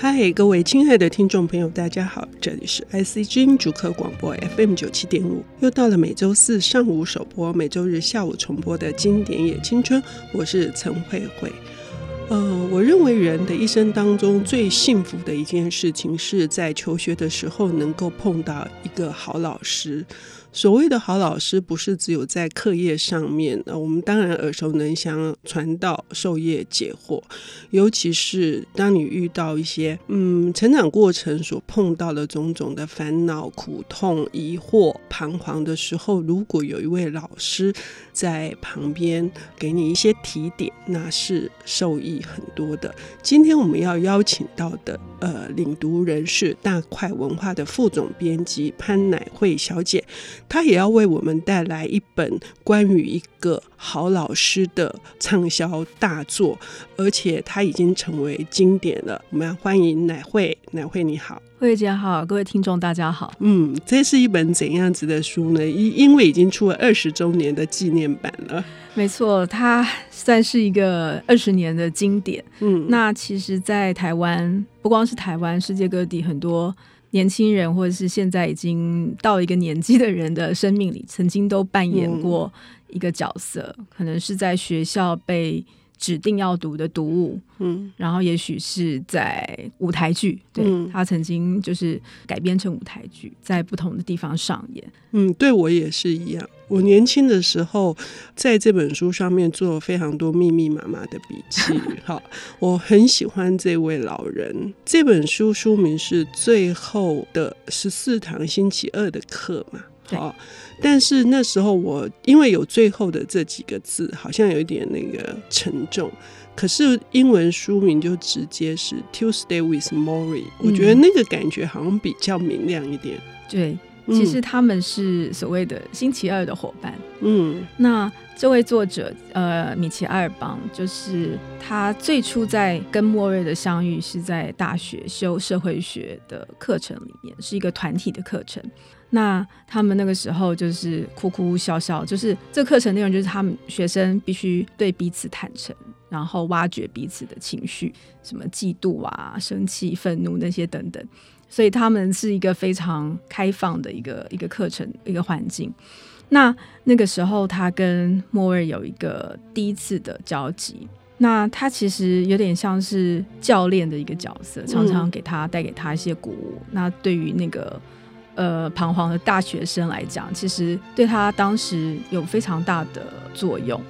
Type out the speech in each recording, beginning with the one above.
嗨，各位亲爱的听众朋友，大家好，这里是 ICG 主客广播 FM 九七点五，又到了每周四上午首播、每周日下午重播的经典也青春，我是陈慧慧。呃，我认为人的一生当中最幸福的一件事情，是在求学的时候能够碰到一个好老师。所谓的好老师，不是只有在课业上面，呃，我们当然耳熟能详，传道授业解惑。尤其是当你遇到一些嗯，成长过程所碰到的种种的烦恼、苦痛、疑惑、彷徨的时候，如果有一位老师在旁边给你一些提点，那是受益很多的。今天我们要邀请到的呃，领读人是大块文化的副总编辑潘乃慧小姐。他也要为我们带来一本关于一个好老师的畅销大作，而且他已经成为经典了。我们要欢迎乃慧，乃慧你好，慧姐好，各位听众大家好。嗯，这是一本怎样子的书呢？因因为已经出了二十周年的纪念版了。没错，它算是一个二十年的经典。嗯，那其实，在台湾，不光是台湾，世界各地很多。年轻人，或者是现在已经到一个年纪的人的生命里，曾经都扮演过一个角色，嗯、可能是在学校被指定要读的读物，嗯，然后也许是在舞台剧，对、嗯、他曾经就是改编成舞台剧，在不同的地方上演。嗯，对我也是一样。我年轻的时候，在这本书上面做了非常多密密麻麻的笔记。好，我很喜欢这位老人。这本书书名是《最后的十四堂星期二的课》嘛。好，但是那时候我因为有“最后的”这几个字，好像有一点那个沉重。可是英文书名就直接是 Tuesday with Morrie，我觉得那个感觉好像比较明亮一点。对。其实他们是所谓的星期二的伙伴。嗯，那这位作者呃，米奇埃尔邦，就是他最初在跟莫瑞的相遇是在大学修社会学的课程里面，是一个团体的课程。那他们那个时候就是哭哭笑笑，就是这课程内容就是他们学生必须对彼此坦诚，然后挖掘彼此的情绪，什么嫉妒啊、生气、愤怒那些等等。所以他们是一个非常开放的一个一个课程一个环境。那那个时候，他跟莫瑞有一个第一次的交集。那他其实有点像是教练的一个角色，常常给他带给他一些鼓舞。那对于那个呃彷徨的大学生来讲，其实对他当时有非常大的作用。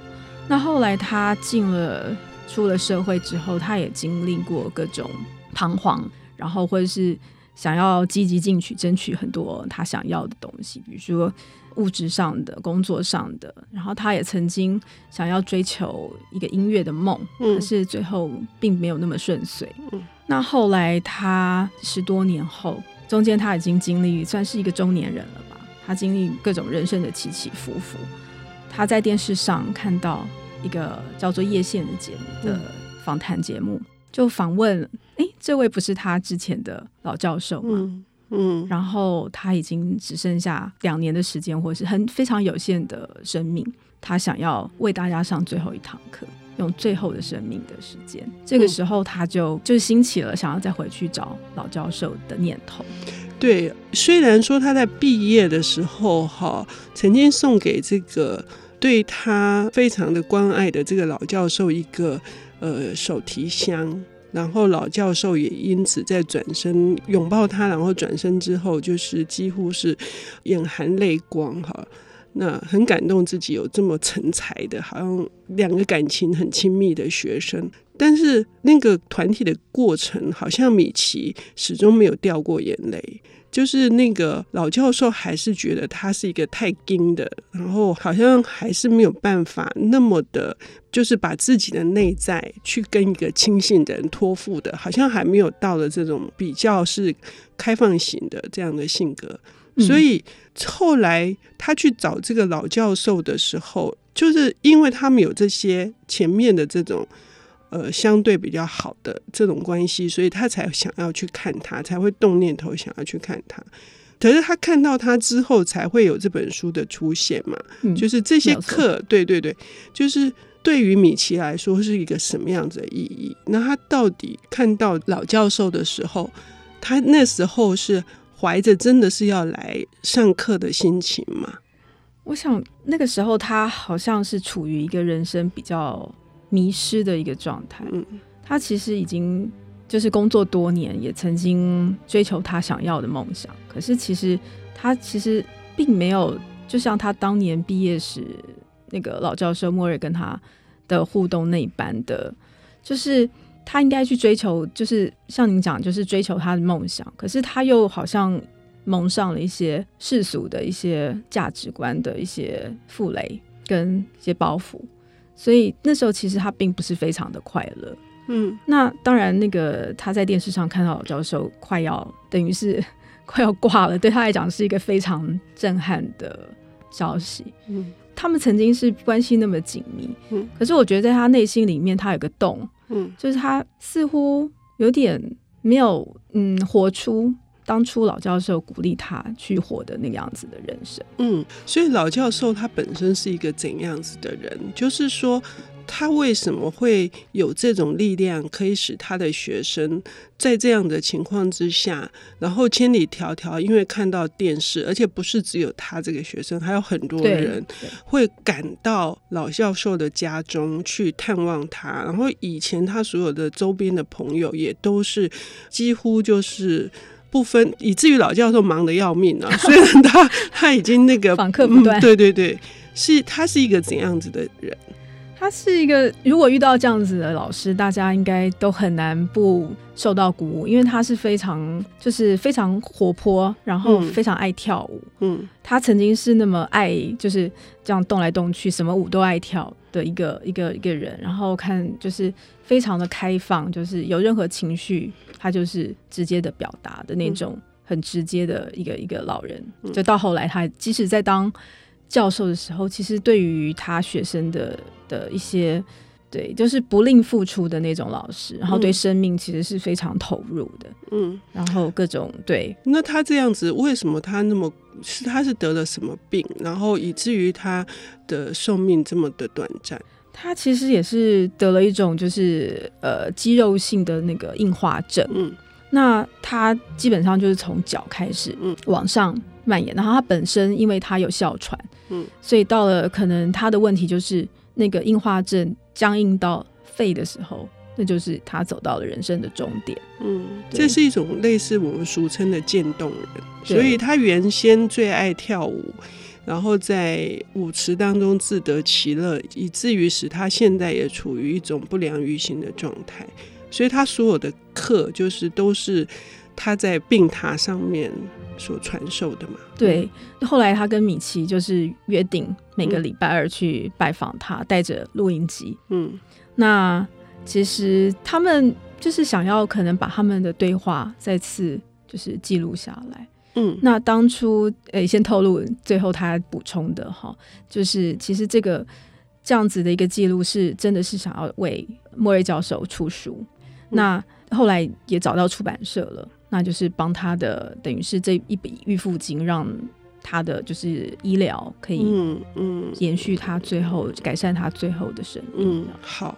那后来他进了出了社会之后，他也经历过各种彷徨，然后或者是。想要积极进取，争取很多他想要的东西，比如说物质上的、工作上的。然后他也曾经想要追求一个音乐的梦，嗯，可是最后并没有那么顺遂。嗯，那后来他十多年后，中间他已经经历算是一个中年人了吧？他经历各种人生的起起伏伏。他在电视上看到一个叫做《叶线》的节目的访谈节目，就访问。哎，这位不是他之前的老教授吗？嗯，嗯，然后他已经只剩下两年的时间，或是很非常有限的生命，他想要为大家上最后一堂课，用最后的生命的时间。这个时候，他就就兴起了想要再回去找老教授的念头。对，虽然说他在毕业的时候，哈，曾经送给这个对他非常的关爱的这个老教授一个呃手提箱。然后老教授也因此在转身拥抱他，然后转身之后就是几乎是眼含泪光哈，那很感动自己有这么成才的，好像两个感情很亲密的学生，但是那个团体的过程，好像米奇始终没有掉过眼泪。就是那个老教授还是觉得他是一个太硬的，然后好像还是没有办法那么的，就是把自己的内在去跟一个亲信的人托付的，好像还没有到了这种比较是开放型的这样的性格。所以后来他去找这个老教授的时候，就是因为他们有这些前面的这种。呃，相对比较好的这种关系，所以他才想要去看他，才会动念头想要去看他。可是他看到他之后，才会有这本书的出现嘛。嗯，就是这些课，对对对，就是。对于米奇来说是一个什么样子的意义？那他到底看到老教授的时候，他那时候是怀着真的是要来上课的心情吗？我想那个时候他好像是处于一个人生比较迷失的一个状态。嗯，他其实已经就是工作多年，也曾经追求他想要的梦想，可是其实他其实并没有。就像他当年毕业时，那个老教授莫瑞跟他的互动那一般的，就是他应该去追求，就是像您讲，就是追求他的梦想。可是他又好像蒙上了一些世俗的一些价值观的一些负累跟一些包袱，所以那时候其实他并不是非常的快乐。嗯，那当然，那个他在电视上看到老教授快要等于是 快要挂了，对他来讲是一个非常震撼的。消息，嗯，他们曾经是关系那么紧密，嗯，可是我觉得在他内心里面，他有个洞，嗯，就是他似乎有点没有，嗯，活出当初老教授鼓励他去活的那个样子的人生，嗯，所以老教授他本身是一个怎样子的人？就是说。他为什么会有这种力量，可以使他的学生在这样的情况之下，然后千里迢迢，因为看到电视，而且不是只有他这个学生，还有很多人会赶到老教授的家中去探望他。然后以前他所有的周边的朋友也都是几乎就是不分，以至于老教授忙得要命啊。虽然他他已经那个访客不断，对对对，是他是一个怎样子的人？他是一个，如果遇到这样子的老师，大家应该都很难不受到鼓舞，因为他是非常，就是非常活泼，然后非常爱跳舞。嗯，他曾经是那么爱，就是这样动来动去，什么舞都爱跳的一个一个一个人。然后看就是非常的开放，就是有任何情绪，他就是直接的表达的那种很直接的一个一个老人。就到后来，他即使在当教授的时候，其实对于他学生的。的一些对，就是不吝付出的那种老师，然后对生命其实是非常投入的，嗯，然后各种对。那他这样子，为什么他那么是他是得了什么病，然后以至于他的寿命这么的短暂？他其实也是得了一种就是呃肌肉性的那个硬化症，嗯，那他基本上就是从脚开始嗯往上蔓延，然后他本身因为他有哮喘，嗯，所以到了可能他的问题就是。那个硬化症僵硬到肺的时候，那就是他走到了人生的终点。嗯，这是一种类似我们俗称的渐冻人。所以他原先最爱跳舞，然后在舞池当中自得其乐，以至于使他现在也处于一种不良于行的状态。所以他所有的课就是都是他在病榻上面。所传授的嘛，对。后来他跟米奇就是约定每个礼拜二去拜访他，带着录音机。嗯，那其实他们就是想要可能把他们的对话再次就是记录下来。嗯，那当初诶、欸，先透露最后他补充的哈，就是其实这个这样子的一个记录是真的是想要为莫瑞教授出书。嗯、那后来也找到出版社了。那就是帮他的，等于是这一笔预付金，让他的就是医疗可以嗯嗯延续他最后改善他最后的生命。嗯，好，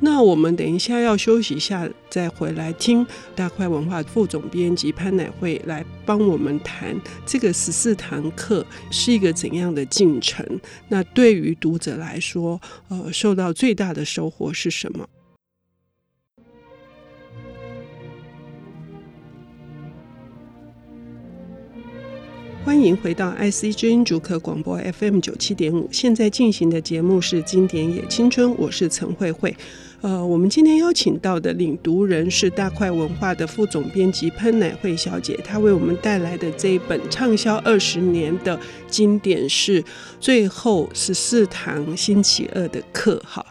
那我们等一下要休息一下，再回来听大块文化副总编辑潘乃慧来帮我们谈这个十四堂课是一个怎样的进程。那对于读者来说，呃，受到最大的收获是什么？欢迎回到 IC 之音主客广播 FM 九七点五，现在进行的节目是《经典也青春》，我是陈慧慧。呃，我们今天邀请到的领读人是大块文化的副总编辑潘乃慧小姐，她为我们带来的这一本畅销二十年的经典是《最后十四堂星期二的课》。哈。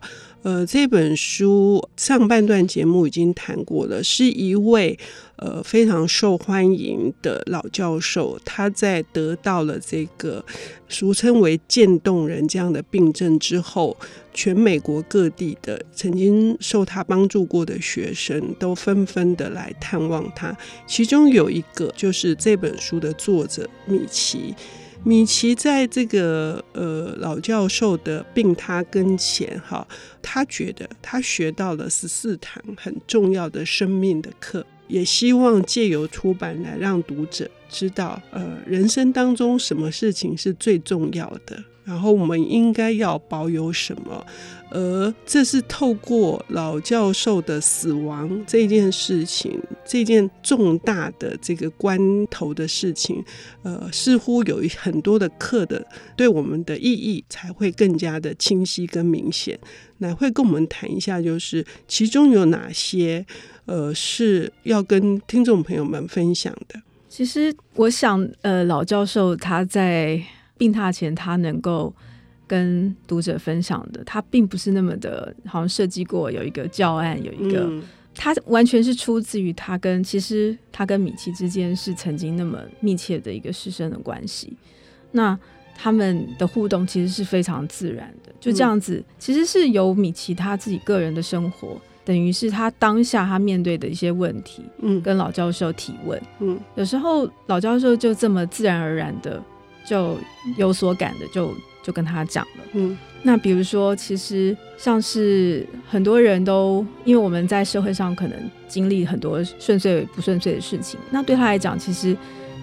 呃，这本书上半段节目已经谈过了，是一位呃非常受欢迎的老教授，他在得到了这个俗称为渐冻人这样的病症之后，全美国各地的曾经受他帮助过的学生都纷纷的来探望他，其中有一个就是这本书的作者米奇。米奇在这个呃老教授的病榻跟前，哈，他觉得他学到了十四堂很重要的生命的课，也希望借由出版来让读者知道，呃，人生当中什么事情是最重要的。然后我们应该要保有什么？而这是透过老教授的死亡这件事情，这件重大的这个关头的事情，呃，似乎有很多的课的对我们的意义才会更加的清晰跟明显。乃会跟我们谈一下，就是其中有哪些呃是要跟听众朋友们分享的。其实我想，呃，老教授他在。病榻前，他能够跟读者分享的，他并不是那么的，好像设计过有一个教案，有一个，嗯、他完全是出自于他跟其实他跟米奇之间是曾经那么密切的一个师生的关系。那他们的互动其实是非常自然的，就这样子，嗯、其实是由米奇他自己个人的生活，等于是他当下他面对的一些问题，嗯，跟老教授提问，嗯，有时候老教授就这么自然而然的。就有所感的，就就跟他讲了。嗯，那比如说，其实像是很多人都因为我们在社会上可能经历很多顺遂不顺遂的事情，那对他来讲，其实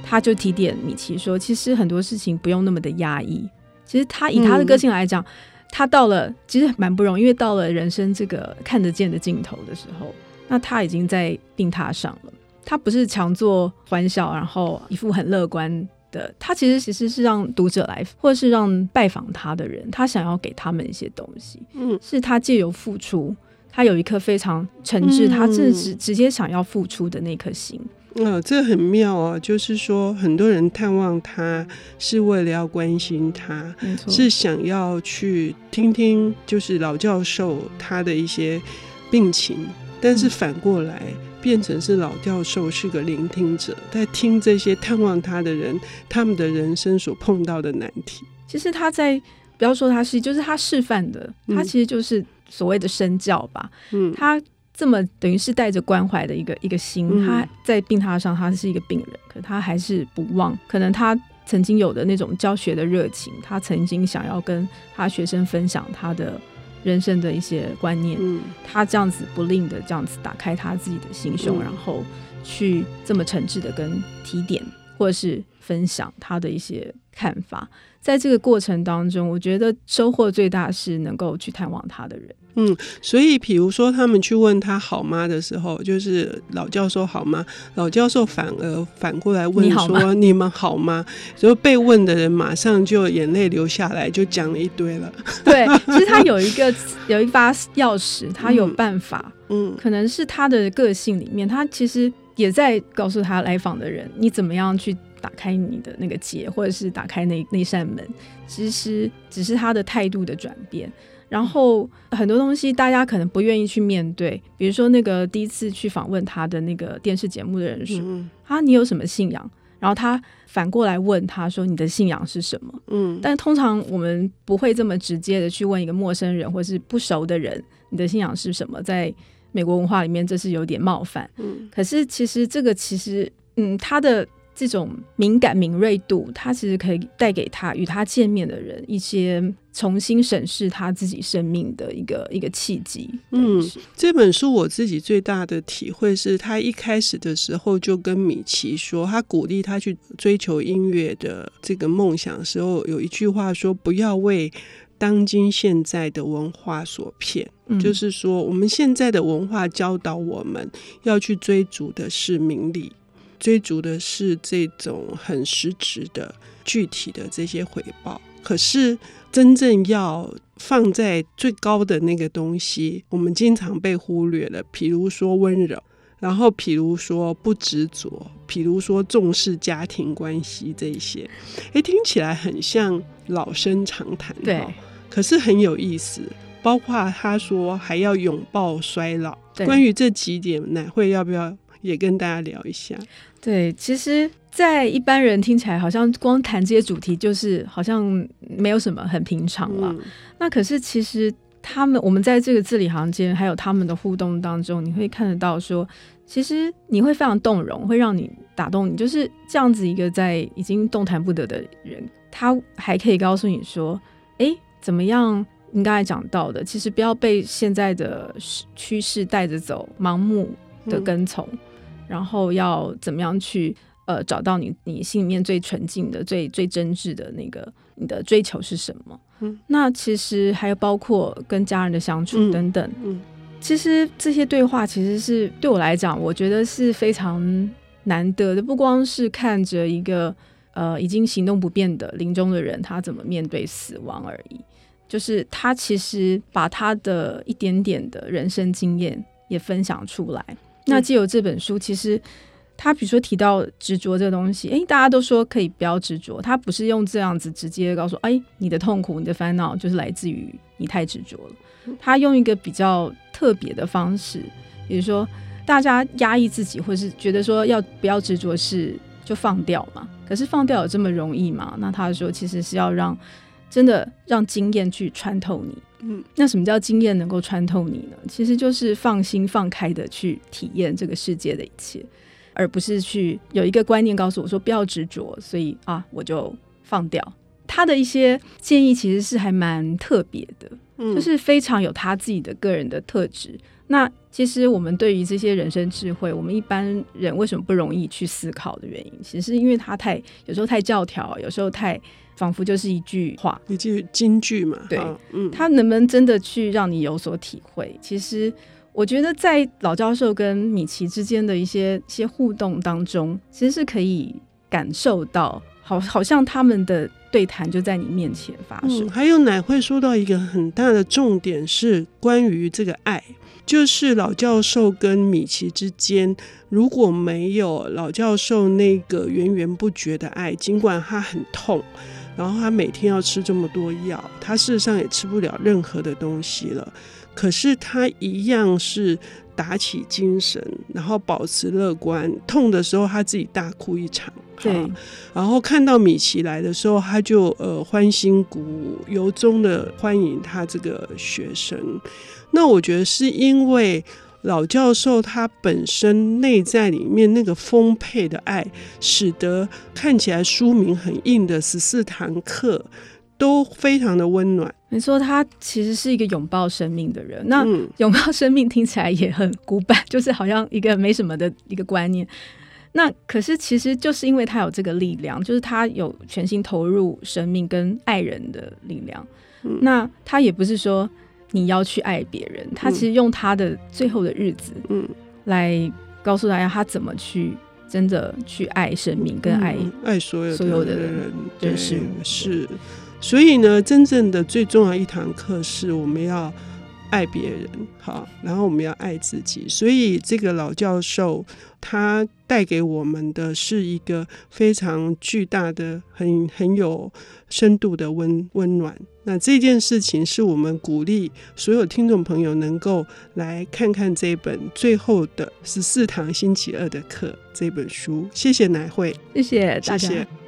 他就提点米奇说，其实很多事情不用那么的压抑。其实他以他的个性来讲，嗯、他到了其实蛮不容易，因为到了人生这个看得见的尽头的时候，那他已经在病榻上了。他不是强作欢笑，然后一副很乐观。的他其实其实是让读者来，或者是让拜访他的人，他想要给他们一些东西，嗯，是他借由付出，他有一颗非常诚挚，嗯、他是直直接想要付出的那颗心。嗯，这很妙啊！就是说，很多人探望他是为了要关心他，是想要去听听，就是老教授他的一些病情，但是反过来。嗯变成是老教授是个聆听者，在听这些探望他的人，他们的人生所碰到的难题。其实他在不要说他是，就是他示范的，他其实就是所谓的身教吧。嗯，他这么等于是带着关怀的一个一个心，嗯、他在病榻上，他是一个病人，可他还是不忘，可能他曾经有的那种教学的热情，他曾经想要跟他学生分享他的。人生的一些观念，嗯，他这样子不吝的这样子打开他自己的心胸，嗯，然后去这么诚挚的跟提点或者是分享他的一些看法，在这个过程当中，我觉得收获最大是能够去探望他的人。嗯，所以比如说他们去问他好吗的时候，就是老教授好吗？老教授反而反过来问说你，好吗你们好吗？所以被问的人马上就眼泪流下来，就讲了一堆了。对，其实他有一个 有一把钥匙，他有办法，嗯，可能是他的个性里面，他其实也在告诉他来访的人，你怎么样去打开你的那个结，或者是打开那那扇门，其实只是他的态度的转变。然后很多东西大家可能不愿意去面对，比如说那个第一次去访问他的那个电视节目的人说：“嗯、啊，你有什么信仰？”然后他反过来问他说：“你的信仰是什么？”嗯，但通常我们不会这么直接的去问一个陌生人或是不熟的人：“你的信仰是什么？”在美国文化里面，这是有点冒犯。嗯，可是其实这个其实，嗯，他的。这种敏感敏锐度，他其实可以带给他与他见面的人一些重新审视他自己生命的一个一个契机。嗯，这本书我自己最大的体会是他一开始的时候就跟米奇说，他鼓励他去追求音乐的这个梦想的时候，有一句话说：“不要为当今现在的文化所骗。”嗯，就是说我们现在的文化教导我们要去追逐的是名利。追逐的是这种很实质的、具体的这些回报，可是真正要放在最高的那个东西，我们经常被忽略了。比如说温柔，然后比如说不执着，比如说重视家庭关系这些，诶，听起来很像老生常谈，对，可是很有意思。包括他说还要拥抱衰老，关于这几点，乃会要不要也跟大家聊一下？对，其实，在一般人听起来，好像光谈这些主题，就是好像没有什么很平常了。嗯、那可是，其实他们，我们在这个字里行间，还有他们的互动当中，你会看得到说，其实你会非常动容，会让你打动你，就是这样子一个在已经动弹不得的人，他还可以告诉你说，哎，怎么样？你刚才讲到的，其实不要被现在的趋势带着走，盲目的跟从，嗯、然后要怎么样去呃找到你你心里面最纯净的、最最真挚的那个你的追求是什么？嗯，那其实还有包括跟家人的相处等等。嗯，嗯其实这些对话其实是对我来讲，我觉得是非常难得的，不光是看着一个呃已经行动不便的临终的人，他怎么面对死亡而已。就是他其实把他的一点点的人生经验也分享出来。那既有这本书，其实他比如说提到执着这个东西，诶，大家都说可以不要执着，他不是用这样子直接告诉，哎，你的痛苦、你的烦恼就是来自于你太执着了。他用一个比较特别的方式，比如说大家压抑自己，或是觉得说要不要执着是就放掉嘛？可是放掉有这么容易吗？那他说其实是要让。真的让经验去穿透你，嗯，那什么叫经验能够穿透你呢？其实就是放心放开的去体验这个世界的一切，而不是去有一个观念告诉我说不要执着，所以啊我就放掉。他的一些建议其实是还蛮特别的，嗯，就是非常有他自己的个人的特质。那其实我们对于这些人生智慧，我们一般人为什么不容易去思考的原因，其实是因为他太有时候太教条，有时候太。仿佛就是一句话，一句金句嘛。对，嗯，他能不能真的去让你有所体会？其实，我觉得在老教授跟米奇之间的一些一些互动当中，其实是可以感受到，好，好像他们的对谈就在你面前发生。嗯，还有奶会说到一个很大的重点是关于这个爱，就是老教授跟米奇之间，如果没有老教授那个源源不绝的爱，尽管他很痛。然后他每天要吃这么多药，他事实上也吃不了任何的东西了。可是他一样是打起精神，然后保持乐观。痛的时候他自己大哭一场，对。然后看到米奇来的时候，他就呃欢欣鼓舞，由衷的欢迎他这个学生。那我觉得是因为。老教授他本身内在里面那个丰沛的爱，使得看起来书名很硬的十四堂课都非常的温暖。没错，他其实是一个拥抱生命的人。那拥抱生命听起来也很古板，就是好像一个没什么的一个观念。那可是其实就是因为他有这个力量，就是他有全心投入生命跟爱人的力量。那他也不是说。你要去爱别人，他其实用他的最后的日子，嗯，来告诉大家他怎么去真的去爱生命，跟爱爱所有所有的人，对，是是。所以呢，真正的最重要一堂课是我们要爱别人，好，然后我们要爱自己。所以这个老教授他带给我们的是一个非常巨大的、很很有深度的温温暖。那这件事情是我们鼓励所有听众朋友能够来看看这本最后的十四堂星期二的课这本书。谢谢乃慧，谢谢大家。谢谢。